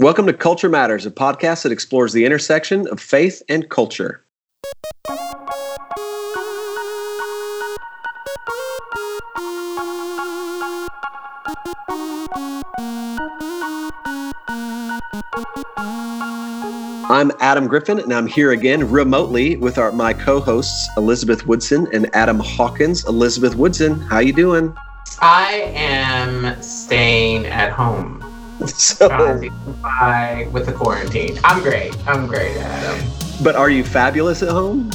Welcome to Culture Matters, a podcast that explores the intersection of faith and culture. I'm Adam Griffin, and I'm here again remotely with our my co-hosts Elizabeth Woodson and Adam Hawkins. Elizabeth Woodson, how you doing? I am staying at home So, Bye with the quarantine. I'm great. I'm great, Adam. but are you fabulous at home?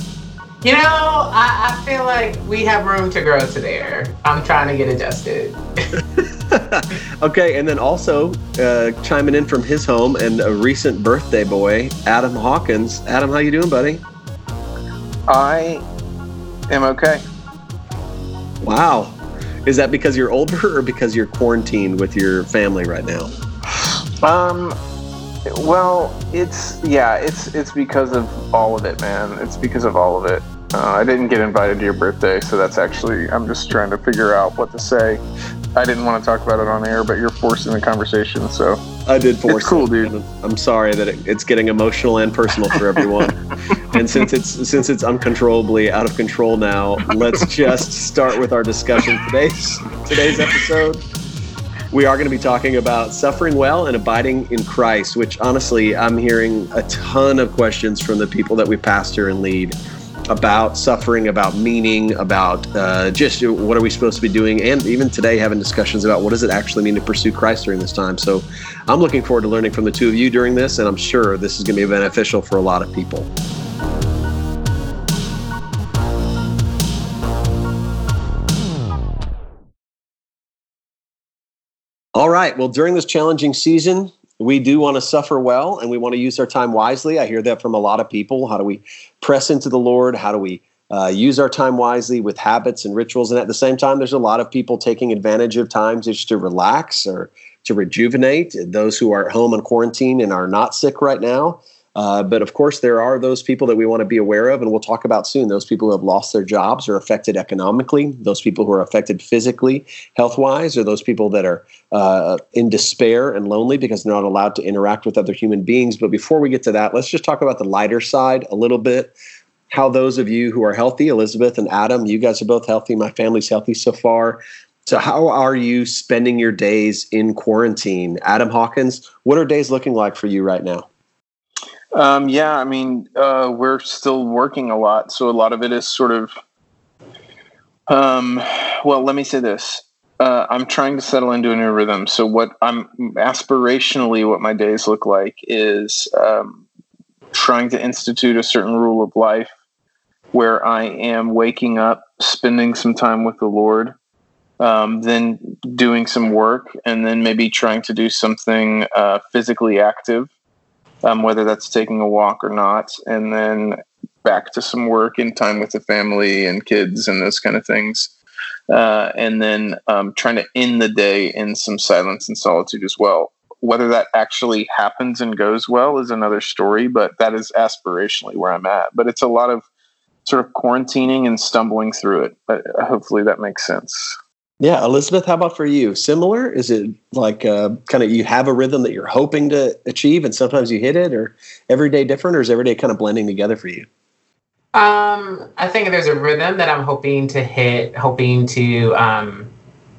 You know, I, I feel like we have room to grow to there. I'm trying to get adjusted. okay, and then also uh, chiming in from his home and a recent birthday boy, Adam Hawkins. Adam, how you doing, buddy? I am okay. Wow. Is that because you're older or because you're quarantined with your family right now? Um, well, it's yeah, it's it's because of all of it, man. It's because of all of it. Uh, I didn't get invited to your birthday, so that's actually I'm just trying to figure out what to say. I didn't want to talk about it on air, but you're forcing the conversation, so I did force It's cool, it. dude. I'm sorry that it, it's getting emotional and personal for everyone. and since it's since it's uncontrollably out of control now, let's just start with our discussion today's today's episode. We are going to be talking about suffering well and abiding in Christ, which honestly, I'm hearing a ton of questions from the people that we pastor and lead about suffering, about meaning, about uh, just what are we supposed to be doing, and even today having discussions about what does it actually mean to pursue Christ during this time. So I'm looking forward to learning from the two of you during this, and I'm sure this is going to be beneficial for a lot of people. All right. Well, during this challenging season, we do want to suffer well and we want to use our time wisely. I hear that from a lot of people. How do we press into the Lord? How do we uh, use our time wisely with habits and rituals? And at the same time, there's a lot of people taking advantage of times just to relax or to rejuvenate. Those who are at home in quarantine and are not sick right now. Uh, but of course, there are those people that we want to be aware of, and we'll talk about soon. Those people who have lost their jobs or affected economically, those people who are affected physically, health wise, or those people that are uh, in despair and lonely because they're not allowed to interact with other human beings. But before we get to that, let's just talk about the lighter side a little bit. How those of you who are healthy, Elizabeth and Adam, you guys are both healthy. My family's healthy so far. So, how are you spending your days in quarantine? Adam Hawkins, what are days looking like for you right now? Um, yeah, I mean, uh, we're still working a lot, so a lot of it is sort of. Um, well, let me say this: uh, I'm trying to settle into a new rhythm. So, what I'm aspirationally, what my days look like is um, trying to institute a certain rule of life where I am waking up, spending some time with the Lord, um, then doing some work, and then maybe trying to do something uh, physically active um, whether that's taking a walk or not, and then back to some work and time with the family and kids and those kind of things. Uh, and then um, trying to end the day in some silence and solitude as well. Whether that actually happens and goes well is another story, but that is aspirationally where I'm at. But it's a lot of sort of quarantining and stumbling through it. But hopefully that makes sense. Yeah, Elizabeth, how about for you? Similar? Is it like uh, kind of you have a rhythm that you're hoping to achieve and sometimes you hit it, or every day different, or is every day kind of blending together for you? Um, I think there's a rhythm that I'm hoping to hit, hoping to, um,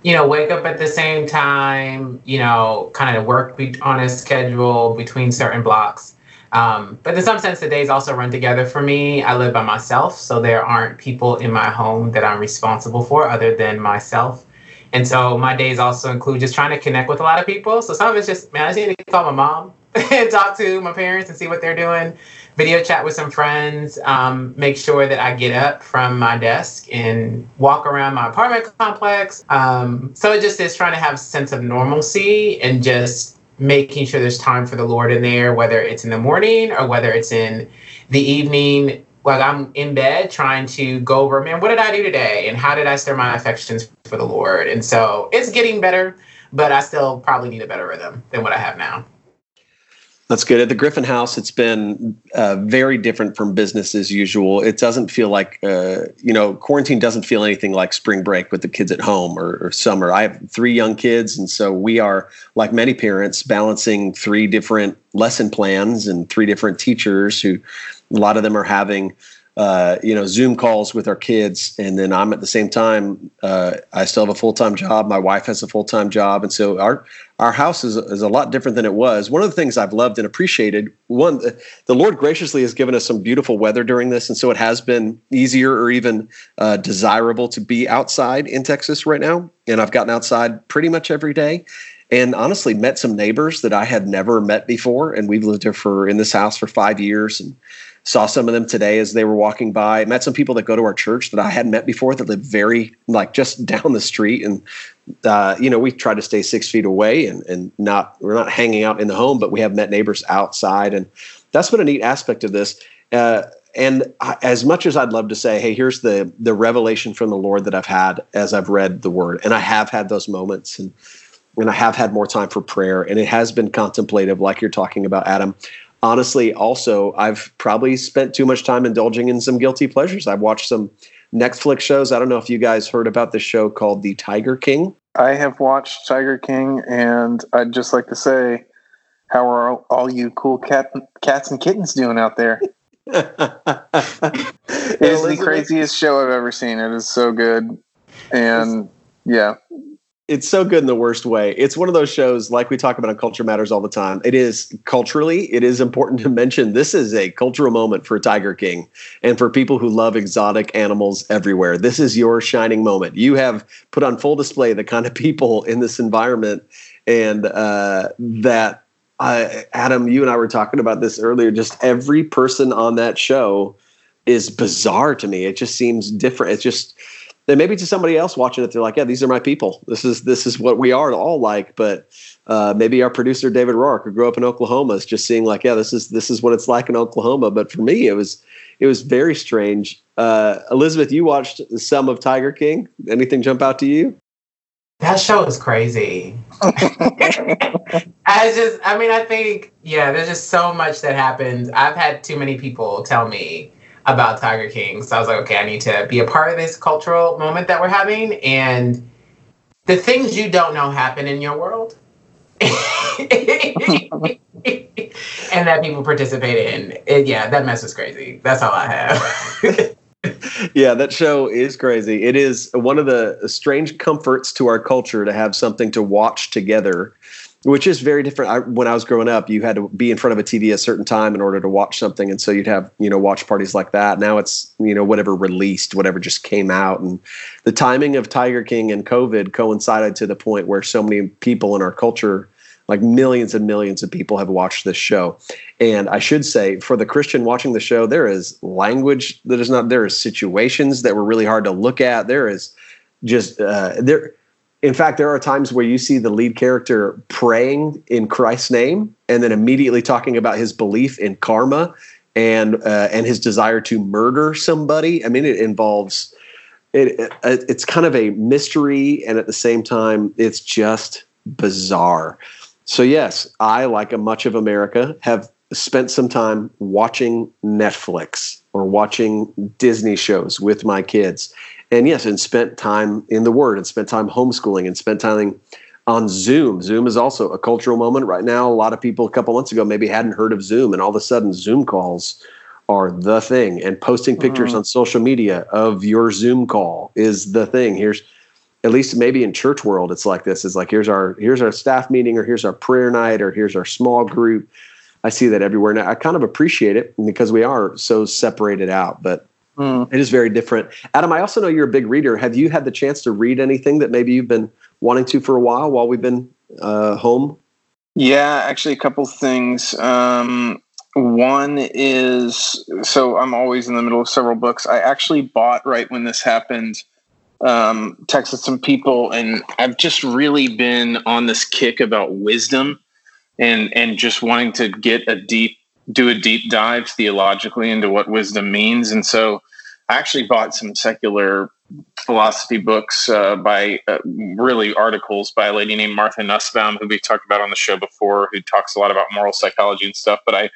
you know, wake up at the same time, you know, kind of work be- on a schedule between certain blocks. Um, but in some sense, the days also run together for me. I live by myself, so there aren't people in my home that I'm responsible for other than myself. And so my days also include just trying to connect with a lot of people. So some of it's just, man, I just need to call my mom and talk to my parents and see what they're doing, video chat with some friends, um, make sure that I get up from my desk and walk around my apartment complex. Um, so it just is trying to have a sense of normalcy and just making sure there's time for the Lord in there, whether it's in the morning or whether it's in the evening. Like I'm in bed trying to go over, man, what did I do today? And how did I stir my affections for the Lord? And so it's getting better, but I still probably need a better rhythm than what I have now. That's good. At the Griffin House, it's been uh, very different from business as usual. It doesn't feel like, uh, you know, quarantine doesn't feel anything like spring break with the kids at home or, or, summer. I have three young kids, and so we are, like many parents, balancing three different lesson plans and three different teachers who, a lot of them are having uh, you know, Zoom calls with our kids, and then I'm at the same time. Uh, I still have a full time job. My wife has a full time job, and so our our house is is a lot different than it was. One of the things I've loved and appreciated one, the Lord graciously has given us some beautiful weather during this, and so it has been easier or even uh, desirable to be outside in Texas right now. And I've gotten outside pretty much every day, and honestly met some neighbors that I had never met before. And we've lived here for in this house for five years, and saw some of them today as they were walking by. Met some people that go to our church that I hadn't met before that live very like just down the street. And uh, you know, we try to stay six feet away and and not we're not hanging out in the home, but we have met neighbors outside, and that's been a neat aspect of this. Uh, and as much as I'd love to say, hey, here's the the revelation from the Lord that I've had as I've read the Word, and I have had those moments, and and I have had more time for prayer, and it has been contemplative, like you're talking about, Adam honestly, also, I've probably spent too much time indulging in some guilty pleasures. I've watched some Netflix shows. I don't know if you guys heard about this show called The Tiger King. I have watched Tiger King, and I'd just like to say, how are all, all you cool cat, cats and kittens doing out there? it is the craziest show I've ever seen. It is so good. And yeah, it's so good in the worst way. It's one of those shows like we talk about on Culture Matters all the time. It is culturally, it is important to mention this is a cultural moment for Tiger King and for people who love exotic animals everywhere. This is your shining moment. You have put on full display the kind of people in this environment and uh, that uh, Adam, you and I were talking about this earlier. Just every person on that show is bizarre to me. It just seems different. It's just then maybe to somebody else watching it, they're like, yeah, these are my people. This is this is what we are at all like. But uh, maybe our producer David Rourke, who grew up in Oklahoma, is just seeing like, yeah, this is this is what it's like in Oklahoma. But for me, it was it was very strange. Uh, Elizabeth, you watched some of Tiger King. Anything jump out to you? That show is crazy. I just, I mean, I think, yeah, there's just so much that happens. I've had too many people tell me about Tiger King. So I was like, okay, I need to be a part of this cultural moment that we're having. And the things you don't know happen in your world. and that people participate in. It, yeah, that mess is crazy. That's all I have. yeah, that show is crazy. It is one of the strange comforts to our culture to have something to watch together which is very different. I, when I was growing up, you had to be in front of a TV a certain time in order to watch something, and so you'd have you know watch parties like that. Now it's you know whatever released, whatever just came out, and the timing of Tiger King and COVID coincided to the point where so many people in our culture, like millions and millions of people, have watched this show. And I should say, for the Christian watching the show, there is language that is not there is situations that were really hard to look at. There is just uh, there in fact, there are times where you see the lead character praying in Christ's name and then immediately talking about his belief in karma and uh, and his desire to murder somebody. I mean, it involves it, it, It's kind of a mystery, and at the same time, it's just bizarre. So yes, I, like a much of America, have spent some time watching Netflix or watching Disney shows with my kids and yes, and spent time in the Word and spent time homeschooling and spent time on Zoom. Zoom is also a cultural moment right now. A lot of people a couple months ago maybe hadn't heard of Zoom, and all of a sudden, Zoom calls are the thing. And posting pictures mm-hmm. on social media of your Zoom call is the thing. Here's at least maybe in church world it's like this it's like here's our here's our staff meeting or here's our prayer night or here's our small group i see that everywhere now i kind of appreciate it because we are so separated out but Mm. It is very different. Adam, I also know you're a big reader. Have you had the chance to read anything that maybe you've been wanting to for a while while we've been uh, home? Yeah, actually, a couple things. Um, one is so I'm always in the middle of several books. I actually bought right when this happened. Um, texted some people, and I've just really been on this kick about wisdom and and just wanting to get a deep do a deep dive theologically into what wisdom means. And so I actually bought some secular philosophy books uh, by uh, really articles by a lady named Martha Nussbaum, who we talked about on the show before, who talks a lot about moral psychology and stuff. But I,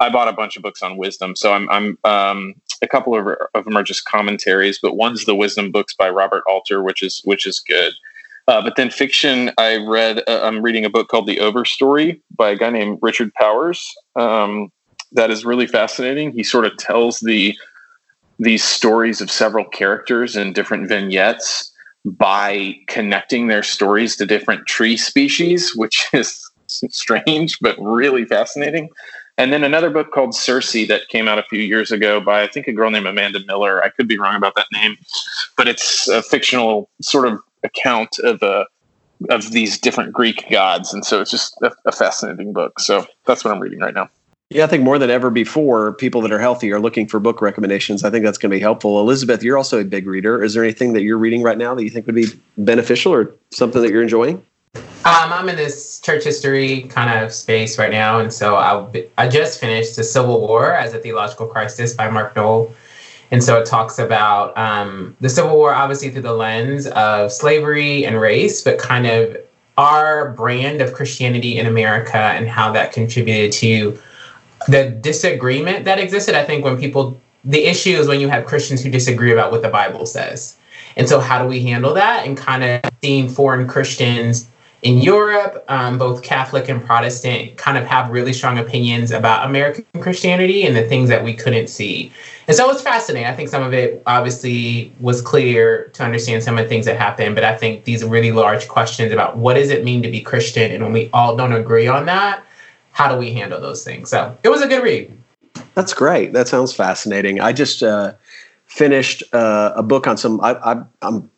I bought a bunch of books on wisdom. So I'm, I'm um, a couple of, of them are just commentaries, but one's the wisdom books by Robert Alter, which is which is good. Uh, but then fiction, I read. Uh, I'm reading a book called The Overstory by a guy named Richard Powers. Um, that is really fascinating. He sort of tells the these stories of several characters in different vignettes by connecting their stories to different tree species, which is strange but really fascinating. And then another book called Circe that came out a few years ago by I think a girl named Amanda Miller. I could be wrong about that name, but it's a fictional sort of account of a uh, of these different Greek gods, and so it's just a, a fascinating book. So that's what I'm reading right now. Yeah, I think more than ever before, people that are healthy are looking for book recommendations. I think that's going to be helpful. Elizabeth, you're also a big reader. Is there anything that you're reading right now that you think would be beneficial or something that you're enjoying? Um, I'm in this church history kind of space right now, and so I I just finished the Civil War as a theological crisis by Mark Noll, and so it talks about um, the Civil War obviously through the lens of slavery and race, but kind of our brand of Christianity in America and how that contributed to the disagreement that existed. I think when people the issue is when you have Christians who disagree about what the Bible says. And so, how do we handle that? And kind of seeing foreign Christians in Europe, um, both Catholic and Protestant, kind of have really strong opinions about American Christianity and the things that we couldn't see. And so it's fascinating. I think some of it obviously was clear to understand some of the things that happened, but I think these really large questions about what does it mean to be Christian, and when we all don't agree on that, how do we handle those things? So it was a good read. That's great. That sounds fascinating. I just uh, finished uh, a book on some. I, I'm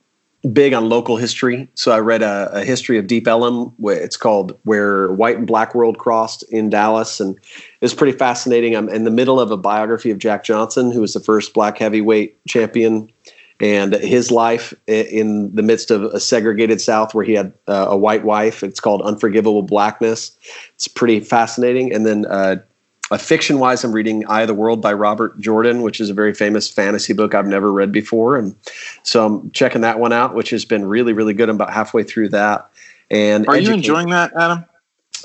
big on local history. So I read a, a, history of Deep Ellum. It's called Where White and Black World Crossed in Dallas. And it's pretty fascinating. I'm in the middle of a biography of Jack Johnson, who was the first black heavyweight champion. And his life in the midst of a segregated South where he had uh, a white wife. It's called Unforgivable Blackness. It's pretty fascinating. And then uh, uh, fiction wise, I'm reading Eye of the World by Robert Jordan, which is a very famous fantasy book I've never read before. And so I'm checking that one out, which has been really, really good. I'm about halfway through that. And are you enjoying that, Adam?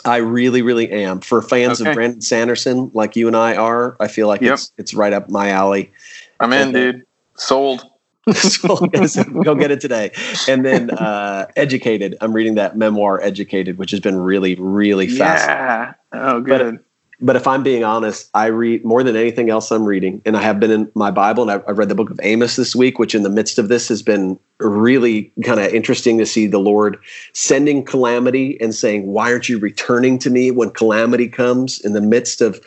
I really, really am. For fans okay. of Brandon Sanderson, like you and I are, I feel like yep. it's it's right up my alley. I'm in, and, dude. Sold. go get it today. And then uh, Educated. I'm reading that memoir, Educated, which has been really, really fascinating. Yeah. Oh, good. But, but if I'm being honest, I read more than anything else I'm reading, and I have been in my Bible, and I've, I've read the book of Amos this week, which in the midst of this has been really kind of interesting to see the Lord sending calamity and saying, Why aren't you returning to me when calamity comes in the midst of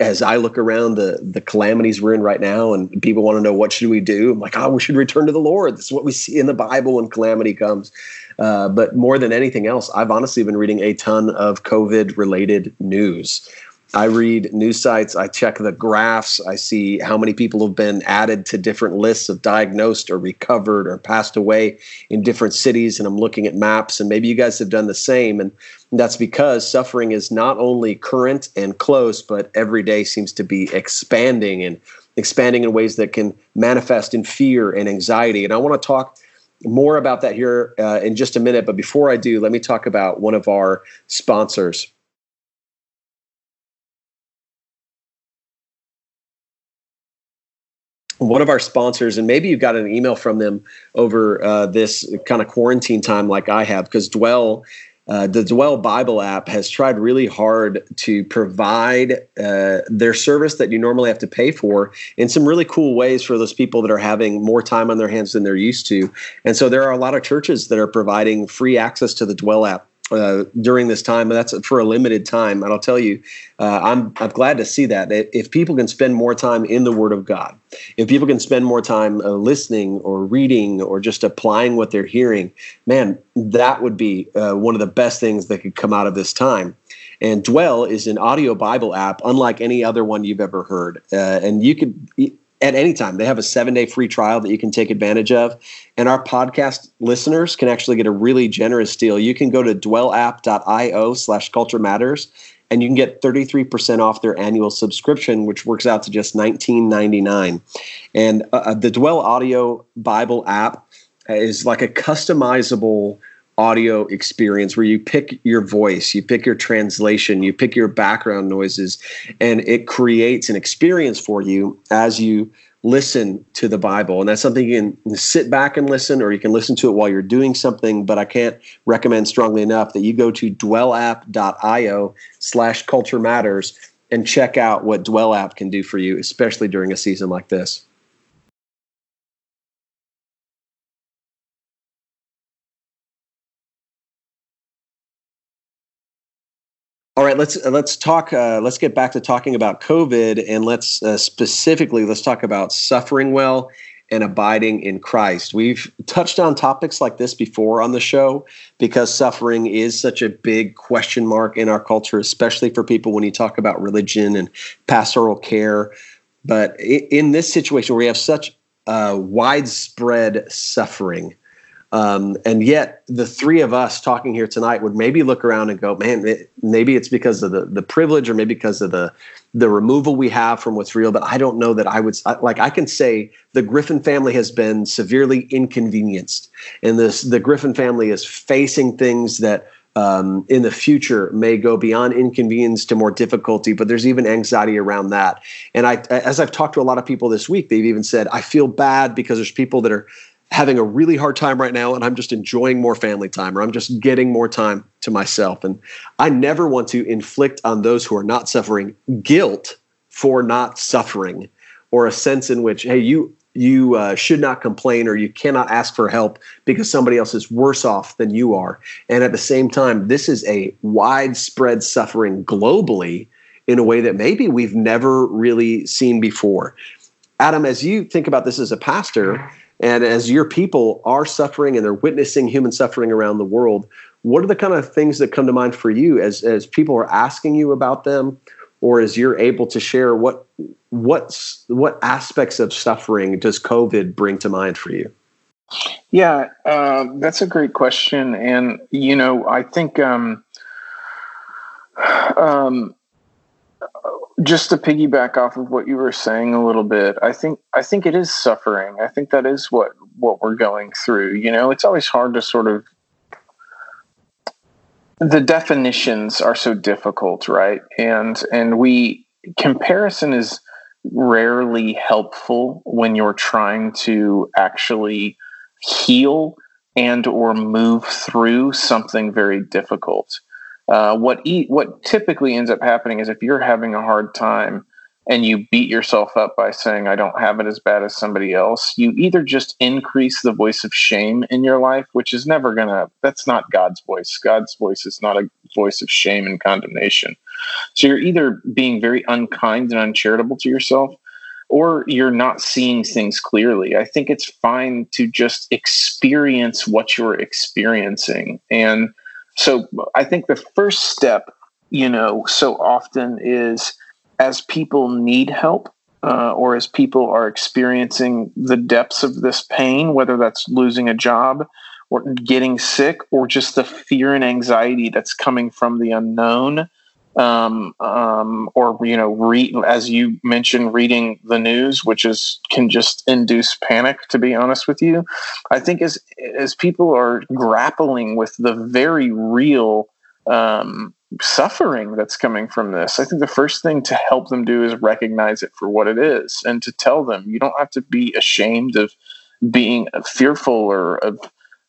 as I look around the the calamities we're in right now, and people want to know what should we do, I'm like, oh, we should return to the Lord. This is what we see in the Bible when calamity comes. Uh, but more than anything else, I've honestly been reading a ton of COVID related news. I read news sites, I check the graphs, I see how many people have been added to different lists of diagnosed or recovered or passed away in different cities. And I'm looking at maps, and maybe you guys have done the same. And that's because suffering is not only current and close, but every day seems to be expanding and expanding in ways that can manifest in fear and anxiety. And I want to talk more about that here uh, in just a minute. But before I do, let me talk about one of our sponsors. One of our sponsors, and maybe you've got an email from them over uh, this kind of quarantine time, like I have, because Dwell, uh, the Dwell Bible app, has tried really hard to provide uh, their service that you normally have to pay for in some really cool ways for those people that are having more time on their hands than they're used to. And so there are a lot of churches that are providing free access to the Dwell app uh, during this time, and that's for a limited time. And I'll tell you, uh, I'm I'm glad to see that. If people can spend more time in the Word of God, if people can spend more time uh, listening or reading or just applying what they're hearing, man, that would be uh, one of the best things that could come out of this time. And Dwell is an audio Bible app, unlike any other one you've ever heard. Uh, and you could at any time. They have a seven day free trial that you can take advantage of. And our podcast listeners can actually get a really generous deal. You can go to dwellapp.io slash culture matters and you can get 33% off their annual subscription, which works out to just $19.99. And uh, uh, the Dwell Audio Bible app is like a customizable audio experience where you pick your voice, you pick your translation, you pick your background noises, and it creates an experience for you as you listen to the Bible. And that's something you can sit back and listen, or you can listen to it while you're doing something. But I can't recommend strongly enough that you go to dwellapp.io slash culture matters and check out what Dwell app can do for you, especially during a season like this. Right, let's uh, let's talk. Uh, let's get back to talking about COVID, and let's uh, specifically let's talk about suffering well and abiding in Christ. We've touched on topics like this before on the show because suffering is such a big question mark in our culture, especially for people when you talk about religion and pastoral care. But in this situation where we have such uh, widespread suffering, um, and yet, the three of us talking here tonight would maybe look around and go, "Man, it, maybe it's because of the the privilege, or maybe because of the the removal we have from what's real." But I don't know that I would like. I can say the Griffin family has been severely inconvenienced, and this the Griffin family is facing things that um, in the future may go beyond inconvenience to more difficulty, but there's even anxiety around that. And I, as I've talked to a lot of people this week, they've even said, I feel bad because there's people that are having a really hard time right now and I'm just enjoying more family time or I'm just getting more time to myself. And I never want to inflict on those who are not suffering guilt for not suffering or a sense in which, hey, you you uh, should not complain or you cannot ask for help because somebody else is worse off than you are. And at the same time, this is a widespread suffering globally in a way that maybe we've never really seen before. Adam, as you think about this as a pastor, and as your people are suffering and they're witnessing human suffering around the world, what are the kind of things that come to mind for you as, as people are asking you about them? Or as you're able to share what what's what aspects of suffering does covid bring to mind for you? Yeah uh, that's a great question. And you know i think um, um, just to piggyback off of what you were saying a little bit i think i think it is suffering. I think that is what what we're going through you know? It's always hard to sort of the definitions are so difficult right? And and we comparison is rarely helpful when you're trying to actually heal and or move through something very difficult uh, what e- what typically ends up happening is if you're having a hard time and you beat yourself up by saying I don't have it as bad as somebody else, you either just increase the voice of shame in your life, which is never gonna. That's not God's voice. God's voice is not a voice of shame and condemnation. So you're either being very unkind and uncharitable to yourself, or you're not seeing things clearly. I think it's fine to just experience what you're experiencing and so I think the first step, you know, so often is as people need help uh, or as people are experiencing the depths of this pain, whether that's losing a job or getting sick or just the fear and anxiety that's coming from the unknown um, um, or you know, read as you mentioned, reading the news, which is can just induce panic. To be honest with you, I think as as people are grappling with the very real um, suffering that's coming from this, I think the first thing to help them do is recognize it for what it is, and to tell them you don't have to be ashamed of being fearful or of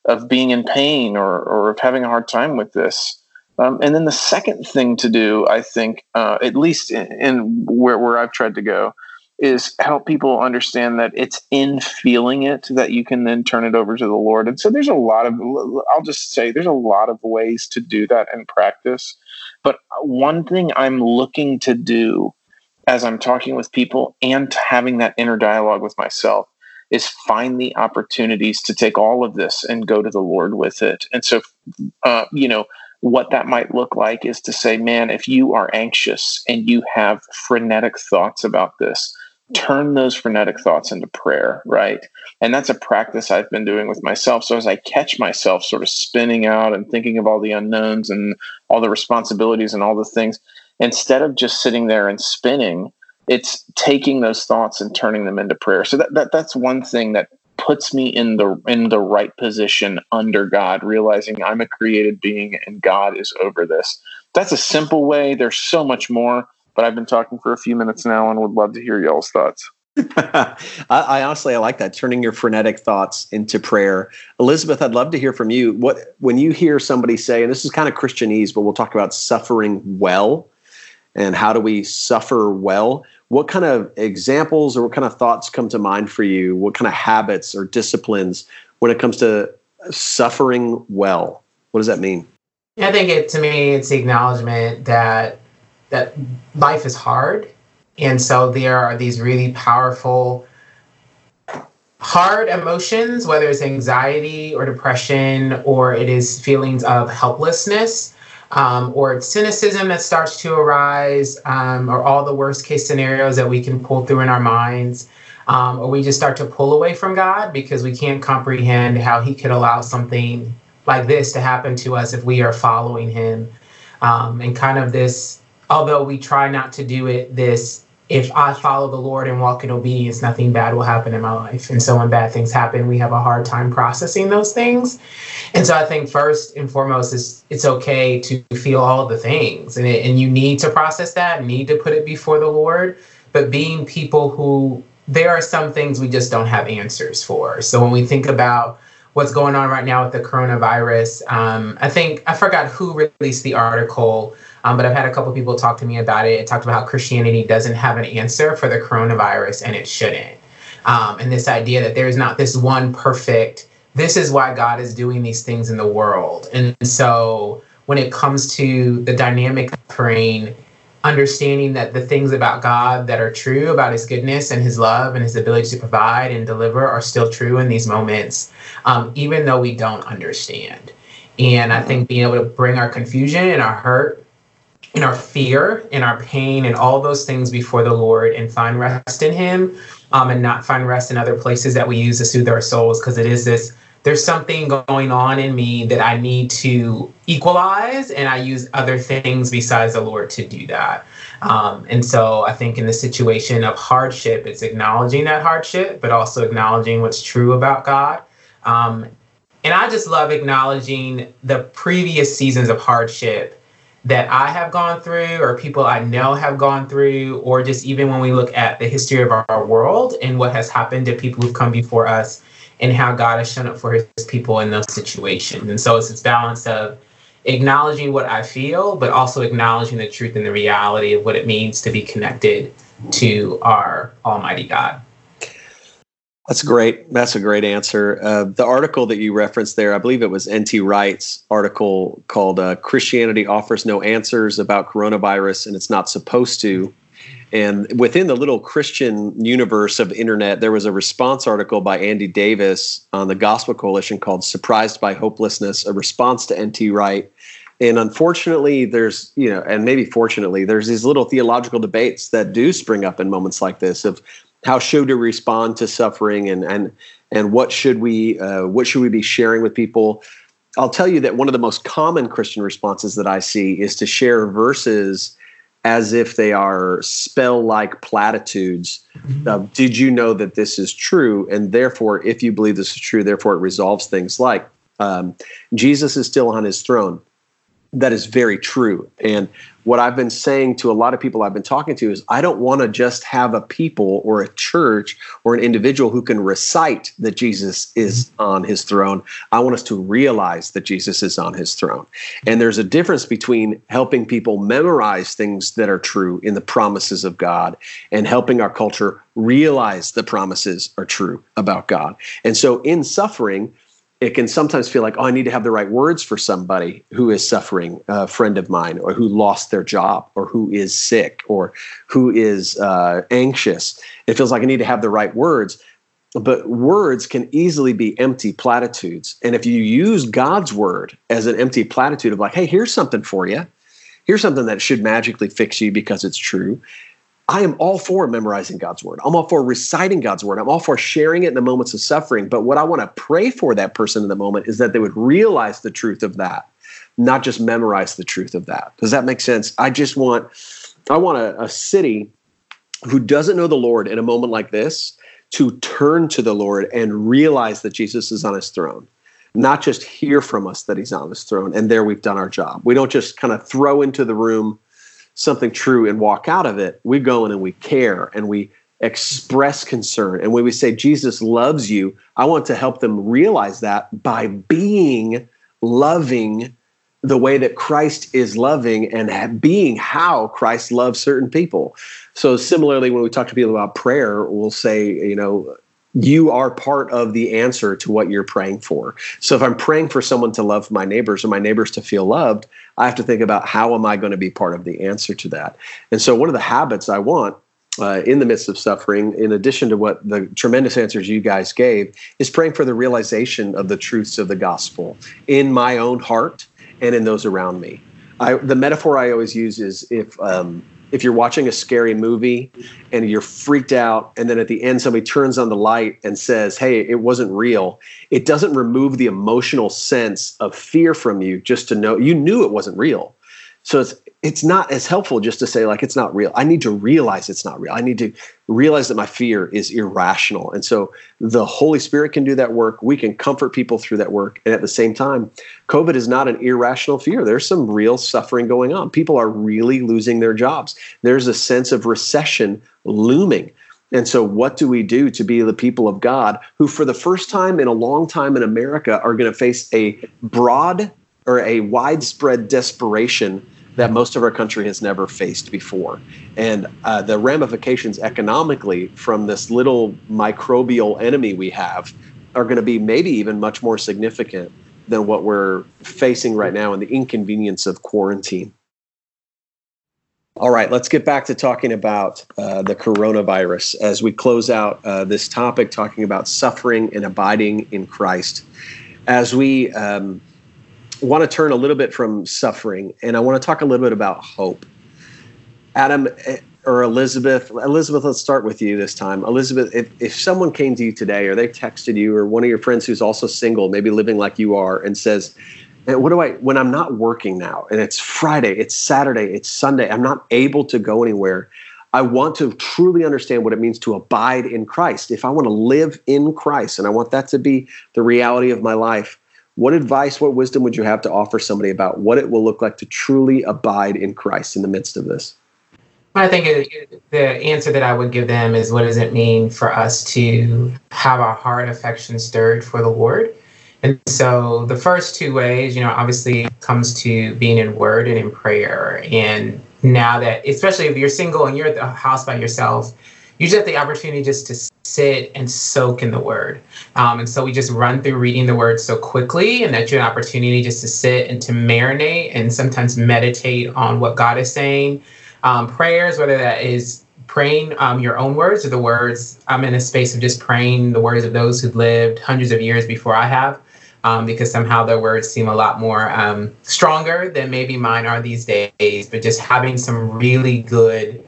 of being in pain or or of having a hard time with this um, and then the second thing to do, I think, uh, at least in, in, where, where I've tried to go, is help people understand that it's in feeling it that you can then turn it over to the Lord. And so there's a lot of, I'll just say, there's a lot of ways to do that in practice. But one thing I'm looking to do as I'm talking with people and having that inner dialogue with myself is find the opportunities to take all of this and go to the Lord with it. And so, uh, you know, what that might look like is to say, man, if you are anxious and you have frenetic thoughts about this, turn those frenetic thoughts into prayer, right? And that's a practice I've been doing with myself. So as I catch myself sort of spinning out and thinking of all the unknowns and all the responsibilities and all the things, instead of just sitting there and spinning, it's taking those thoughts and turning them into prayer. So that, that that's one thing that puts me in the in the right position under God, realizing I'm a created being and God is over this. That's a simple way. There's so much more, but I've been talking for a few minutes now and would love to hear y'all's thoughts. I, I, honestly I like that turning your frenetic thoughts into prayer. Elizabeth, I'd love to hear from you. What when you hear somebody say, and this is kind of Christianese, but we'll talk about suffering well and how do we suffer well. What kind of examples or what kind of thoughts come to mind for you? What kind of habits or disciplines when it comes to suffering well? What does that mean? I think it to me it's the acknowledgement that that life is hard and so there are these really powerful, hard emotions, whether it's anxiety or depression, or it is feelings of helplessness, um, or cynicism that starts to arise, um, or all the worst case scenarios that we can pull through in our minds. Um, or we just start to pull away from God because we can't comprehend how He could allow something like this to happen to us if we are following Him. Um, and kind of this, although we try not to do it, this if I follow the Lord and walk in obedience, nothing bad will happen in my life. And so when bad things happen, we have a hard time processing those things. And so I think first and foremost is it's okay to feel all the things and, it, and you need to process that, need to put it before the Lord. But being people who there are some things we just don't have answers for. So when we think about what's going on right now with the coronavirus, um, I think I forgot who released the article um, but I've had a couple people talk to me about it. It talked about how Christianity doesn't have an answer for the coronavirus and it shouldn't. Um, and this idea that there is not this one perfect, this is why God is doing these things in the world. And so when it comes to the dynamic praying, understanding that the things about God that are true about his goodness and his love and his ability to provide and deliver are still true in these moments, um, even though we don't understand. And I think being able to bring our confusion and our hurt in our fear, in our pain, and all those things before the Lord and find rest in Him um, and not find rest in other places that we use to soothe our souls because it is this there's something going on in me that I need to equalize, and I use other things besides the Lord to do that. Um, and so I think in the situation of hardship, it's acknowledging that hardship, but also acknowledging what's true about God. Um, and I just love acknowledging the previous seasons of hardship that I have gone through or people I know have gone through, or just even when we look at the history of our world and what has happened to people who've come before us and how God has shown up for his people in those situations. And so it's this balance of acknowledging what I feel, but also acknowledging the truth and the reality of what it means to be connected to our Almighty God. That's great. That's a great answer. Uh, the article that you referenced there, I believe it was N.T. Wright's article called uh, Christianity Offers No Answers About Coronavirus and It's Not Supposed to. And within the little Christian universe of internet, there was a response article by Andy Davis on the Gospel Coalition called Surprised by Hopelessness, a response to N.T. Wright. And unfortunately, there's, you know, and maybe fortunately, there's these little theological debates that do spring up in moments like this of how should we respond to suffering and and and what should we uh, what should we be sharing with people i'll tell you that one of the most common christian responses that i see is to share verses as if they are spell like platitudes mm-hmm. uh, did you know that this is true and therefore if you believe this is true therefore it resolves things like um, jesus is still on his throne that is very true. And what I've been saying to a lot of people I've been talking to is I don't want to just have a people or a church or an individual who can recite that Jesus is on his throne. I want us to realize that Jesus is on his throne. And there's a difference between helping people memorize things that are true in the promises of God and helping our culture realize the promises are true about God. And so in suffering, it can sometimes feel like, oh, I need to have the right words for somebody who is suffering, a friend of mine, or who lost their job, or who is sick, or who is uh, anxious. It feels like I need to have the right words. But words can easily be empty platitudes. And if you use God's word as an empty platitude of like, hey, here's something for you, here's something that should magically fix you because it's true, I am all for memorizing God's word. I'm all for reciting God's word. I'm all for sharing it in the moments of suffering. But what I want to pray for that person in the moment is that they would realize the truth of that, not just memorize the truth of that. Does that make sense? I just want, I want a, a city who doesn't know the Lord in a moment like this to turn to the Lord and realize that Jesus is on his throne, not just hear from us that he's on his throne. And there we've done our job. We don't just kind of throw into the room something true and walk out of it. We go in and we care and we express concern. And when we say Jesus loves you, I want to help them realize that by being loving the way that Christ is loving and being how Christ loves certain people. So, similarly, when we talk to people about prayer, we'll say, you know, you are part of the answer to what you're praying for. So, if I'm praying for someone to love my neighbors or my neighbors to feel loved, I have to think about how am I going to be part of the answer to that. And so, one of the habits I want uh, in the midst of suffering, in addition to what the tremendous answers you guys gave, is praying for the realization of the truths of the gospel in my own heart and in those around me. I, the metaphor I always use is if um, if you're watching a scary movie and you're freaked out, and then at the end somebody turns on the light and says, "Hey, it wasn't real," it doesn't remove the emotional sense of fear from you just to know you knew it wasn't real. So it's it's not as helpful just to say like it's not real. I need to realize it's not real. I need to realize that my fear is irrational. And so the Holy Spirit can do that work. We can comfort people through that work. And at the same time, COVID is not an irrational fear. There's some real suffering going on. People are really losing their jobs. There's a sense of recession looming. And so, what do we do to be the people of God who, for the first time in a long time in America, are going to face a broad or a widespread desperation that most of our country has never faced before. And uh, the ramifications economically from this little microbial enemy we have are going to be maybe even much more significant than what we're facing right now in the inconvenience of quarantine. All right, let's get back to talking about uh, the coronavirus as we close out uh, this topic, talking about suffering and abiding in Christ. As we um, want to turn a little bit from suffering and I want to talk a little bit about hope. Adam eh, or Elizabeth, Elizabeth, let's start with you this time. Elizabeth, if, if someone came to you today or they texted you or one of your friends who's also single, maybe living like you are, and says, what do I, when I'm not working now and it's Friday, it's Saturday, it's Sunday, I'm not able to go anywhere. I want to truly understand what it means to abide in Christ. If I want to live in Christ and I want that to be the reality of my life, what advice, what wisdom would you have to offer somebody about what it will look like to truly abide in Christ in the midst of this? I think the answer that I would give them is what does it mean for us to have our heart affection stirred for the Lord? And so the first two ways, you know, obviously comes to being in word and in prayer. And now that, especially if you're single and you're at the house by yourself, you just have the opportunity just to sit and soak in the word. Um, and so we just run through reading the word so quickly, and that's an opportunity just to sit and to marinate and sometimes meditate on what God is saying. Um, prayers, whether that is praying um, your own words or the words, I'm in a space of just praying the words of those who've lived hundreds of years before I have. Um, because somehow their words seem a lot more um, stronger than maybe mine are these days. But just having some really good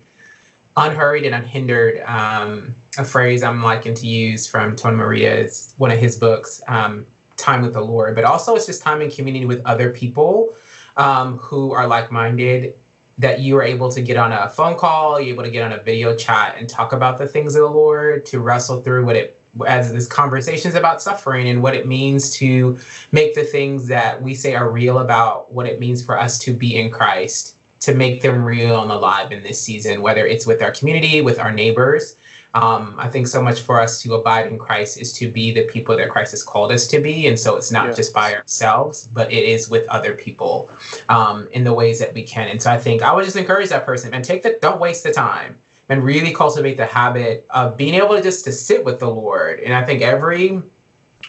unhurried and unhindered um, a phrase i'm liking to use from tony merida it's one of his books um, time with the lord but also it's just time in community with other people um, who are like-minded that you are able to get on a phone call you're able to get on a video chat and talk about the things of the lord to wrestle through what it as this conversations about suffering and what it means to make the things that we say are real about what it means for us to be in christ to make them real and alive in this season, whether it's with our community, with our neighbors. Um, I think so much for us to abide in Christ is to be the people that Christ has called us to be. And so it's not yes. just by ourselves, but it is with other people um, in the ways that we can. And so I think I would just encourage that person and take the, don't waste the time and really cultivate the habit of being able to just to sit with the Lord. And I think every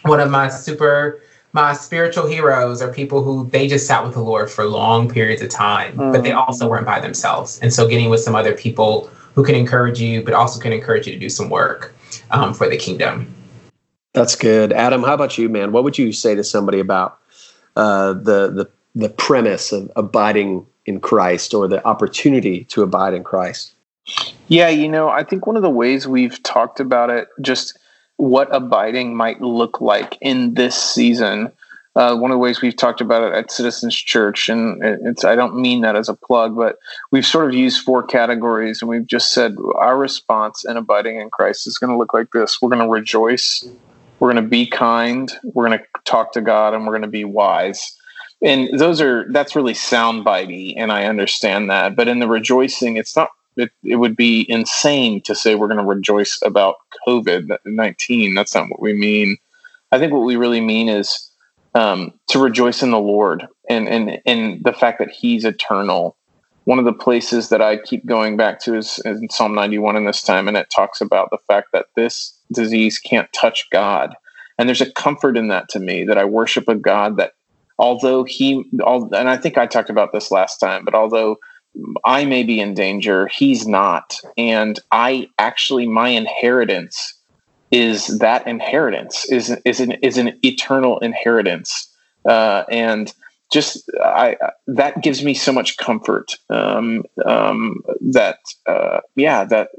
one of my super my spiritual heroes are people who they just sat with the Lord for long periods of time, mm. but they mm. also weren't by themselves. And so getting with some other people who can encourage you, but also can encourage you to do some work um, for the kingdom. That's good, Adam. How about you, man? What would you say to somebody about uh, the the the premise of abiding in Christ or the opportunity to abide in Christ? Yeah, you know, I think one of the ways we've talked about it just what abiding might look like in this season uh, one of the ways we've talked about it at Citizens Church, and it's I don't mean that as a plug, but we've sort of used four categories, and we've just said our response in abiding in Christ is going to look like this: we're going to rejoice, we're going to be kind, we're going to talk to God, and we're going to be wise. And those are that's really soundbitey, and I understand that. But in the rejoicing, it's not. It, it would be insane to say we're going to rejoice about COVID nineteen. That's not what we mean. I think what we really mean is um, to rejoice in the Lord and and and the fact that He's eternal. One of the places that I keep going back to is in Psalm 91 in this time, and it talks about the fact that this disease can't touch God. And there's a comfort in that to me that I worship a God that, although He, all, and I think I talked about this last time, but although I may be in danger, He's not. And I actually, my inheritance is that inheritance is is an is an eternal inheritance, uh, and just I that gives me so much comfort. Um, um, that uh, yeah, that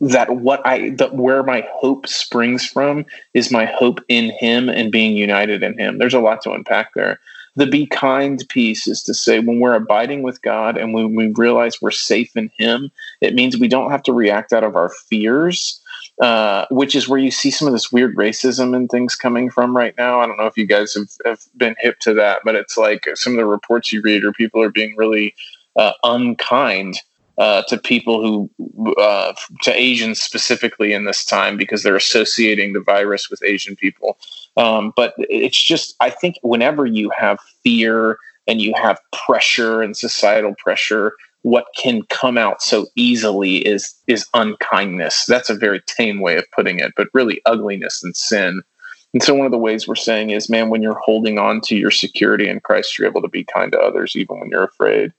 that what I that where my hope springs from is my hope in Him and being united in Him. There's a lot to unpack there. The be kind piece is to say when we're abiding with God and when we realize we're safe in Him, it means we don't have to react out of our fears uh, which is where you see some of this weird racism and things coming from right now. I don't know if you guys have, have been hip to that, but it's like some of the reports you read or people are being really uh, unkind uh, to people who, uh, to Asians specifically in this time because they're associating the virus with Asian people. Um, but it's just, I think whenever you have fear and you have pressure and societal pressure, what can come out so easily is is unkindness. That's a very tame way of putting it, but really ugliness and sin. And so one of the ways we're saying is, man, when you're holding on to your security in Christ, you're able to be kind to others even when you're afraid.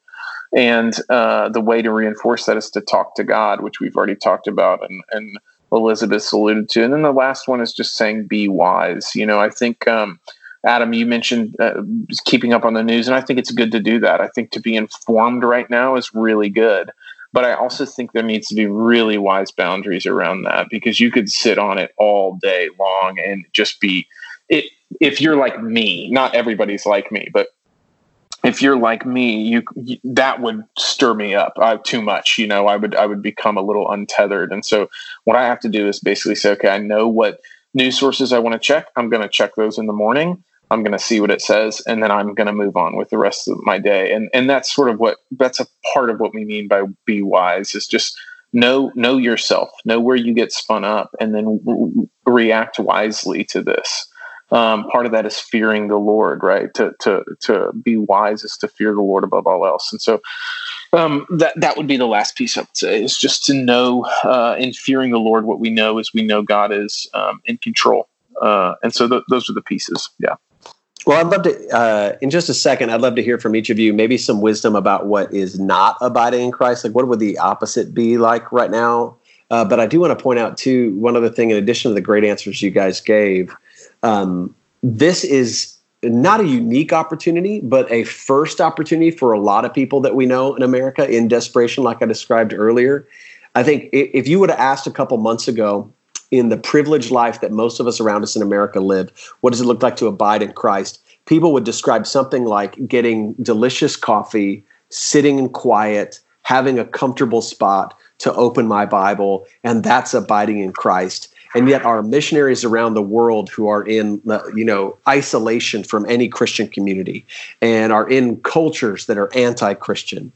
And uh, the way to reinforce that is to talk to God, which we've already talked about, and and Elizabeth's alluded to. And then the last one is just saying, be wise. You know, I think. Um, Adam, you mentioned uh, keeping up on the news, and I think it's good to do that. I think to be informed right now is really good. But I also think there needs to be really wise boundaries around that because you could sit on it all day long and just be it. If you're like me, not everybody's like me, but if you're like me, you, that would stir me up uh, too much. You know, I would I would become a little untethered. And so what I have to do is basically say, okay, I know what news sources I want to check. I'm going to check those in the morning. I'm going to see what it says, and then I'm going to move on with the rest of my day. And and that's sort of what that's a part of what we mean by be wise is just know know yourself, know where you get spun up, and then react wisely to this. Um, part of that is fearing the Lord, right? To to to be wise is to fear the Lord above all else. And so um, that that would be the last piece I would say is just to know uh, in fearing the Lord what we know is we know God is um, in control. Uh, and so th- those are the pieces. Yeah. Well, I'd love to, uh, in just a second, I'd love to hear from each of you, maybe some wisdom about what is not abiding in Christ. Like, what would the opposite be like right now? Uh, but I do want to point out, too, one other thing, in addition to the great answers you guys gave, um, this is not a unique opportunity, but a first opportunity for a lot of people that we know in America in desperation, like I described earlier. I think if you would have asked a couple months ago, in the privileged life that most of us around us in America live, what does it look like to abide in Christ? People would describe something like getting delicious coffee, sitting in quiet, having a comfortable spot to open my Bible, and that's abiding in Christ. And yet, our missionaries around the world who are in, you know, isolation from any Christian community and are in cultures that are anti-Christian,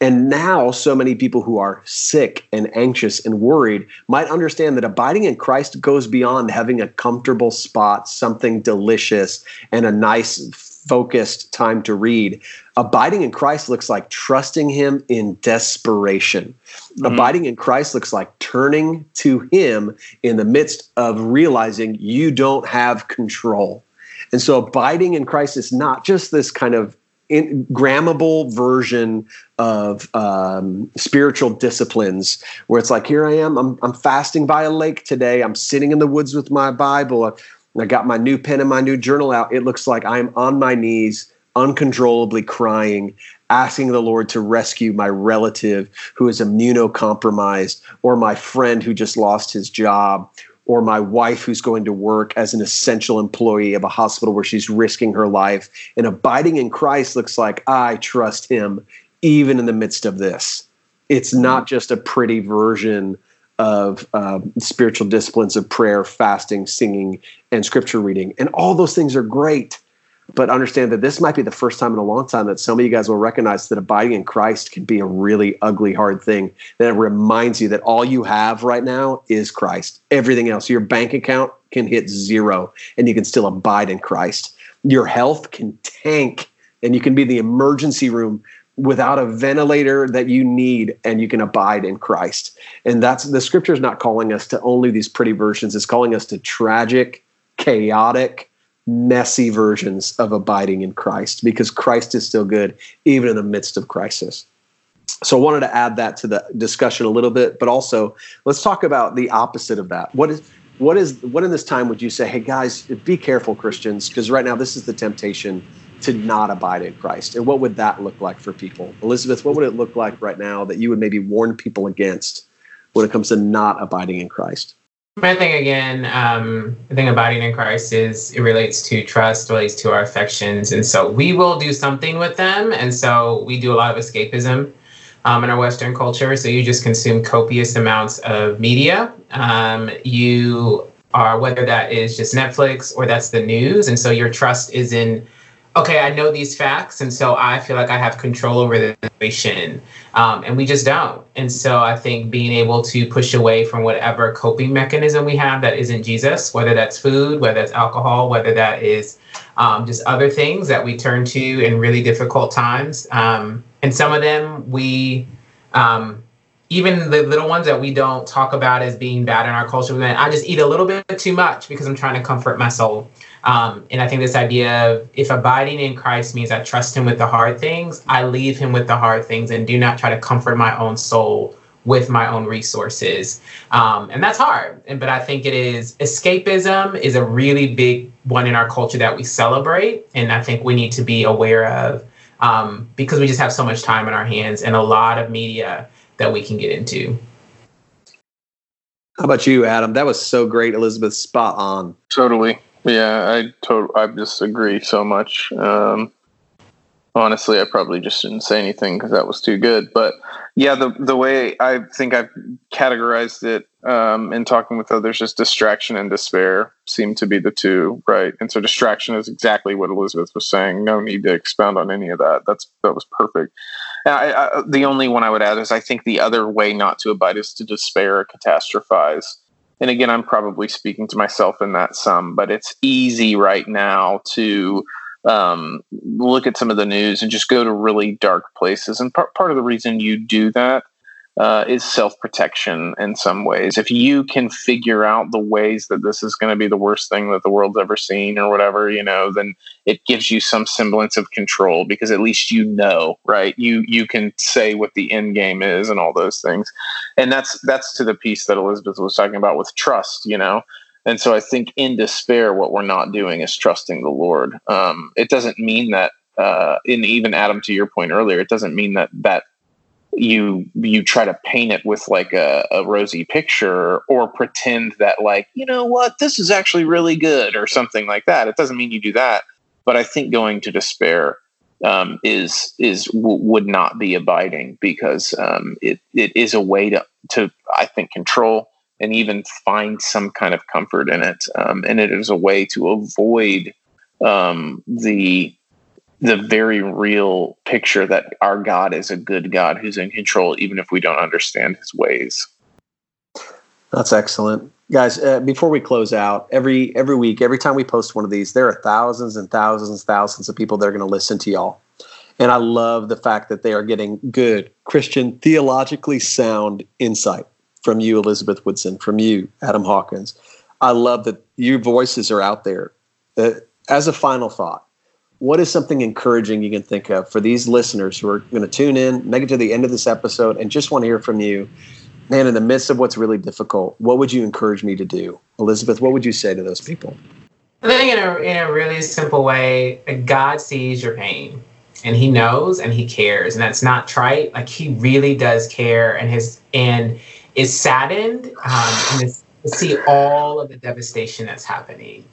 and now, so many people who are sick and anxious and worried might understand that abiding in Christ goes beyond having a comfortable spot, something delicious, and a nice, focused time to read. Abiding in Christ looks like trusting Him in desperation. Mm-hmm. Abiding in Christ looks like turning to Him in the midst of realizing you don't have control. And so, abiding in Christ is not just this kind of in, grammable version of um, spiritual disciplines where it's like here i am I'm, I'm fasting by a lake today. I'm sitting in the woods with my bible. I got my new pen and my new journal out. It looks like i'm on my knees uncontrollably crying asking the lord to rescue my relative who is immunocompromised or my friend who just lost his job or my wife who's going to work as an essential employee of a hospital where she's risking her life. And abiding in Christ looks like I trust him even in the midst of this. It's not just a pretty version of um, spiritual disciplines of prayer, fasting, singing, and scripture reading. And all those things are great. But understand that this might be the first time in a long time that some of you guys will recognize that abiding in Christ can be a really ugly, hard thing. That reminds you that all you have right now is Christ. Everything else, your bank account can hit zero and you can still abide in Christ. Your health can tank and you can be in the emergency room without a ventilator that you need and you can abide in Christ. And that's the scripture is not calling us to only these pretty versions, it's calling us to tragic, chaotic, messy versions of abiding in Christ because Christ is still good even in the midst of crisis. So I wanted to add that to the discussion a little bit, but also let's talk about the opposite of that. What is what is what in this time would you say, hey guys, be careful, Christians, because right now this is the temptation to not abide in Christ. And what would that look like for people? Elizabeth, what would it look like right now that you would maybe warn people against when it comes to not abiding in Christ? My thing again, um, the thing abiding in Christ is it relates to trust, relates to our affections. And so we will do something with them. And so we do a lot of escapism um, in our Western culture. So you just consume copious amounts of media. Um, you are, whether that is just Netflix or that's the news. And so your trust is in okay, I know these facts, and so I feel like I have control over the situation. Um, and we just don't. And so I think being able to push away from whatever coping mechanism we have that isn't Jesus, whether that's food, whether that's alcohol, whether that is um, just other things that we turn to in really difficult times. Um, and some of them we, um, even the little ones that we don't talk about as being bad in our culture, I just eat a little bit too much because I'm trying to comfort my soul. Um, and I think this idea of if abiding in Christ means I trust Him with the hard things, I leave Him with the hard things and do not try to comfort my own soul with my own resources. Um, and that's hard. And, But I think it is escapism is a really big one in our culture that we celebrate. And I think we need to be aware of um, because we just have so much time in our hands and a lot of media that we can get into. How about you, Adam? That was so great, Elizabeth. Spot on. Totally. Yeah, I to- I just agree so much. Um, honestly, I probably just didn't say anything because that was too good. But yeah, the the way I think I've categorized it um, in talking with others is distraction and despair seem to be the two, right? And so distraction is exactly what Elizabeth was saying. No need to expound on any of that. That's that was perfect. I, I, the only one I would add is I think the other way not to abide is to despair or catastrophize and again, I'm probably speaking to myself in that some, but it's easy right now to um, look at some of the news and just go to really dark places. And part, part of the reason you do that uh, is self protection in some ways. If you can figure out the ways that this is going to be the worst thing that the world's ever seen or whatever, you know, then it gives you some semblance of control because at least you know, right? You you can say what the end game is and all those things, and that's that's to the piece that Elizabeth was talking about with trust, you know. And so I think in despair, what we're not doing is trusting the Lord. Um, it doesn't mean that, uh, and even Adam, to your point earlier, it doesn't mean that that you you try to paint it with like a, a, rosy picture or pretend that like you know what? This is actually really good or something like that. It doesn't mean you do that but i think going to despair um, is is w- would not be abiding because um, it it is a way to to i think control and even find some kind of comfort in it. Um, and it is a way to avoid um, the the very real picture that our God is a good God who's in control, even if we don't understand his ways. That's excellent. Guys, uh, before we close out, every every week, every time we post one of these, there are thousands and thousands, and thousands of people that are going to listen to y'all. And I love the fact that they are getting good Christian, theologically sound insight from you, Elizabeth Woodson, from you, Adam Hawkins. I love that your voices are out there. Uh, as a final thought, what is something encouraging you can think of for these listeners who are going to tune in, make it to the end of this episode, and just want to hear from you? Man, in the midst of what's really difficult, what would you encourage me to do? Elizabeth, what would you say to those people? I think in a, in a really simple way, God sees your pain and he knows and he cares. And that's not trite. Like he really does care and his, and is saddened um, and is to see all of the devastation that's happening.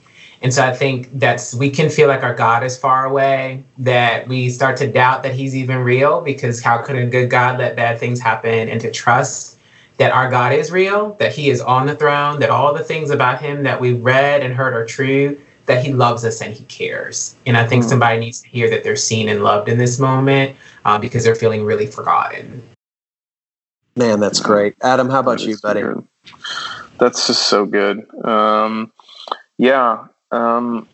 And so I think that's we can feel like our God is far away, that we start to doubt that he's even real because how could a good God let bad things happen and to trust that our God is real, that he is on the throne, that all the things about him that we've read and heard are true, that he loves us and he cares. And I think mm. somebody needs to hear that they're seen and loved in this moment uh, because they're feeling really forgotten. Man, that's great. Adam, how about you, buddy? Good. That's just so good. Um, yeah, um,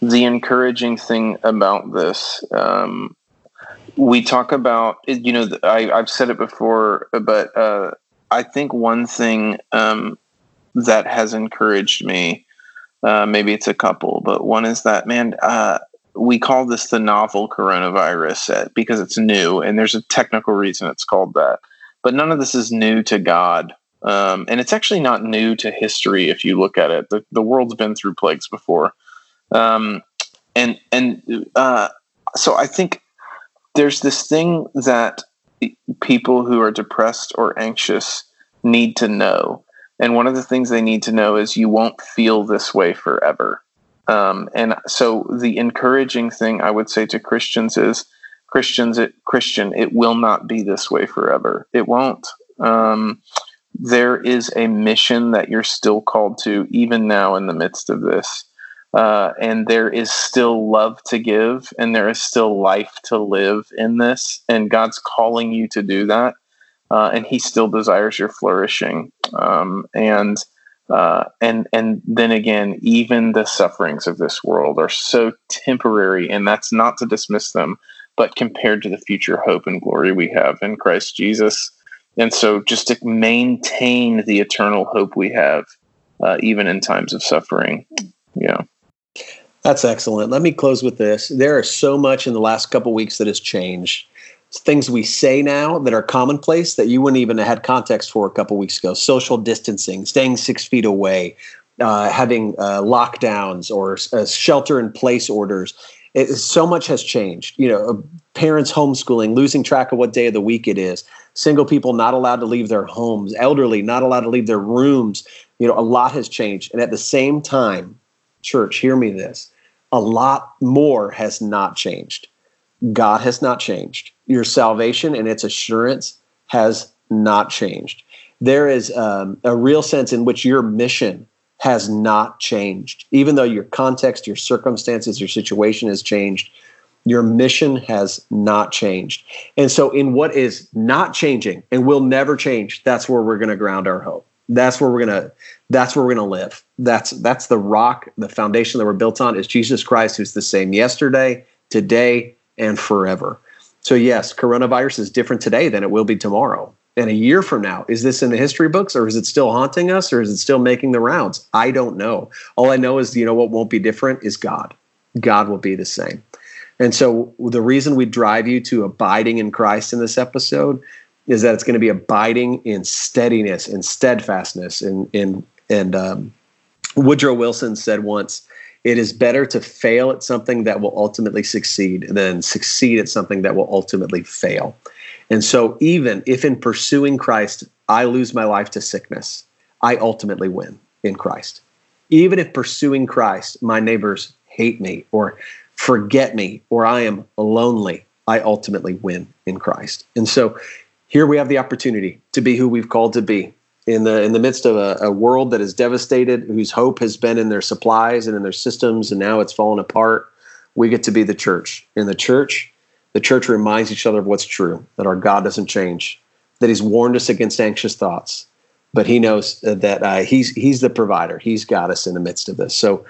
the encouraging thing about this, um, we talk about, you know, I, have said it before, but uh, I think one thing um, that has encouraged me, uh, maybe it's a couple, but one is that, man, uh, we call this the novel coronavirus set because it's new, and there's a technical reason it's called that. But none of this is new to God. Um, and it's actually not new to history if you look at it. The, the world's been through plagues before. Um, and and uh, so I think there's this thing that people who are depressed or anxious need to know. And one of the things they need to know is you won't feel this way forever. Um, and so the encouraging thing I would say to Christians is Christians, it, Christian, it will not be this way forever. It won't. Um, there is a mission that you're still called to, even now in the midst of this. Uh, and there is still love to give, and there is still life to live in this. And God's calling you to do that. Uh, and He still desires your flourishing. Um, and uh, and and then again, even the sufferings of this world are so temporary, and that's not to dismiss them, but compared to the future hope and glory we have in Christ Jesus, and so, just to maintain the eternal hope we have, uh, even in times of suffering. Yeah. That's excellent. Let me close with this. There is so much in the last couple weeks that has changed. Things we say now that are commonplace that you wouldn't even have had context for a couple weeks ago. Social distancing, staying six feet away, uh, having uh, lockdowns or uh, shelter in place orders. It, so much has changed. You know, parents homeschooling, losing track of what day of the week it is single people not allowed to leave their homes, elderly not allowed to leave their rooms. You know, a lot has changed. And at the same time, church, hear me this a lot more has not changed. God has not changed. Your salvation and its assurance has not changed. There is um, a real sense in which your mission has not changed. Even though your context, your circumstances, your situation has changed, your mission has not changed. And so, in what is not changing and will never change, that's where we're going to ground our hope. That's where we're going to that's where we're going to live. That's that's the rock, the foundation that we're built on is Jesus Christ who's the same yesterday, today, and forever. So yes, coronavirus is different today than it will be tomorrow. And a year from now, is this in the history books or is it still haunting us or is it still making the rounds? I don't know. All I know is you know what won't be different is God. God will be the same. And so the reason we drive you to abiding in Christ in this episode is that it's going to be abiding in steadiness and steadfastness. And and and um, Woodrow Wilson said once, "It is better to fail at something that will ultimately succeed than succeed at something that will ultimately fail." And so, even if in pursuing Christ I lose my life to sickness, I ultimately win in Christ. Even if pursuing Christ, my neighbors hate me or forget me or I am lonely, I ultimately win in Christ. And so here we have the opportunity to be who we've called to be in the in the midst of a, a, world that is devastated, whose hope has been in their supplies and in their systems, and now it's fallen apart. We get to be the church. In the church, the church reminds each other of what's true: that our God doesn't change, that He's warned us against anxious thoughts, but He knows that uh, He's He's the provider. He's got us in the midst of this. So,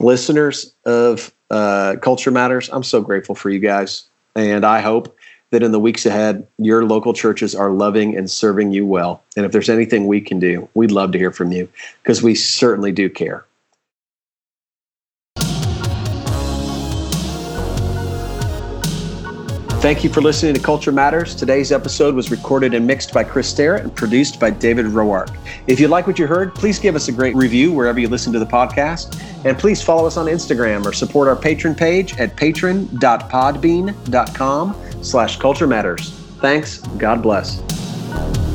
listeners of uh, Culture Matters. I'm so grateful for you guys. And I hope that in the weeks ahead, your local churches are loving and serving you well. And if there's anything we can do, we'd love to hear from you because we certainly do care. Thank you for listening to Culture Matters. Today's episode was recorded and mixed by Chris Sterrett and produced by David Roark. If you like what you heard, please give us a great review wherever you listen to the podcast. And please follow us on Instagram or support our patron page at patron.podbean.com slash culture matters. Thanks. God bless.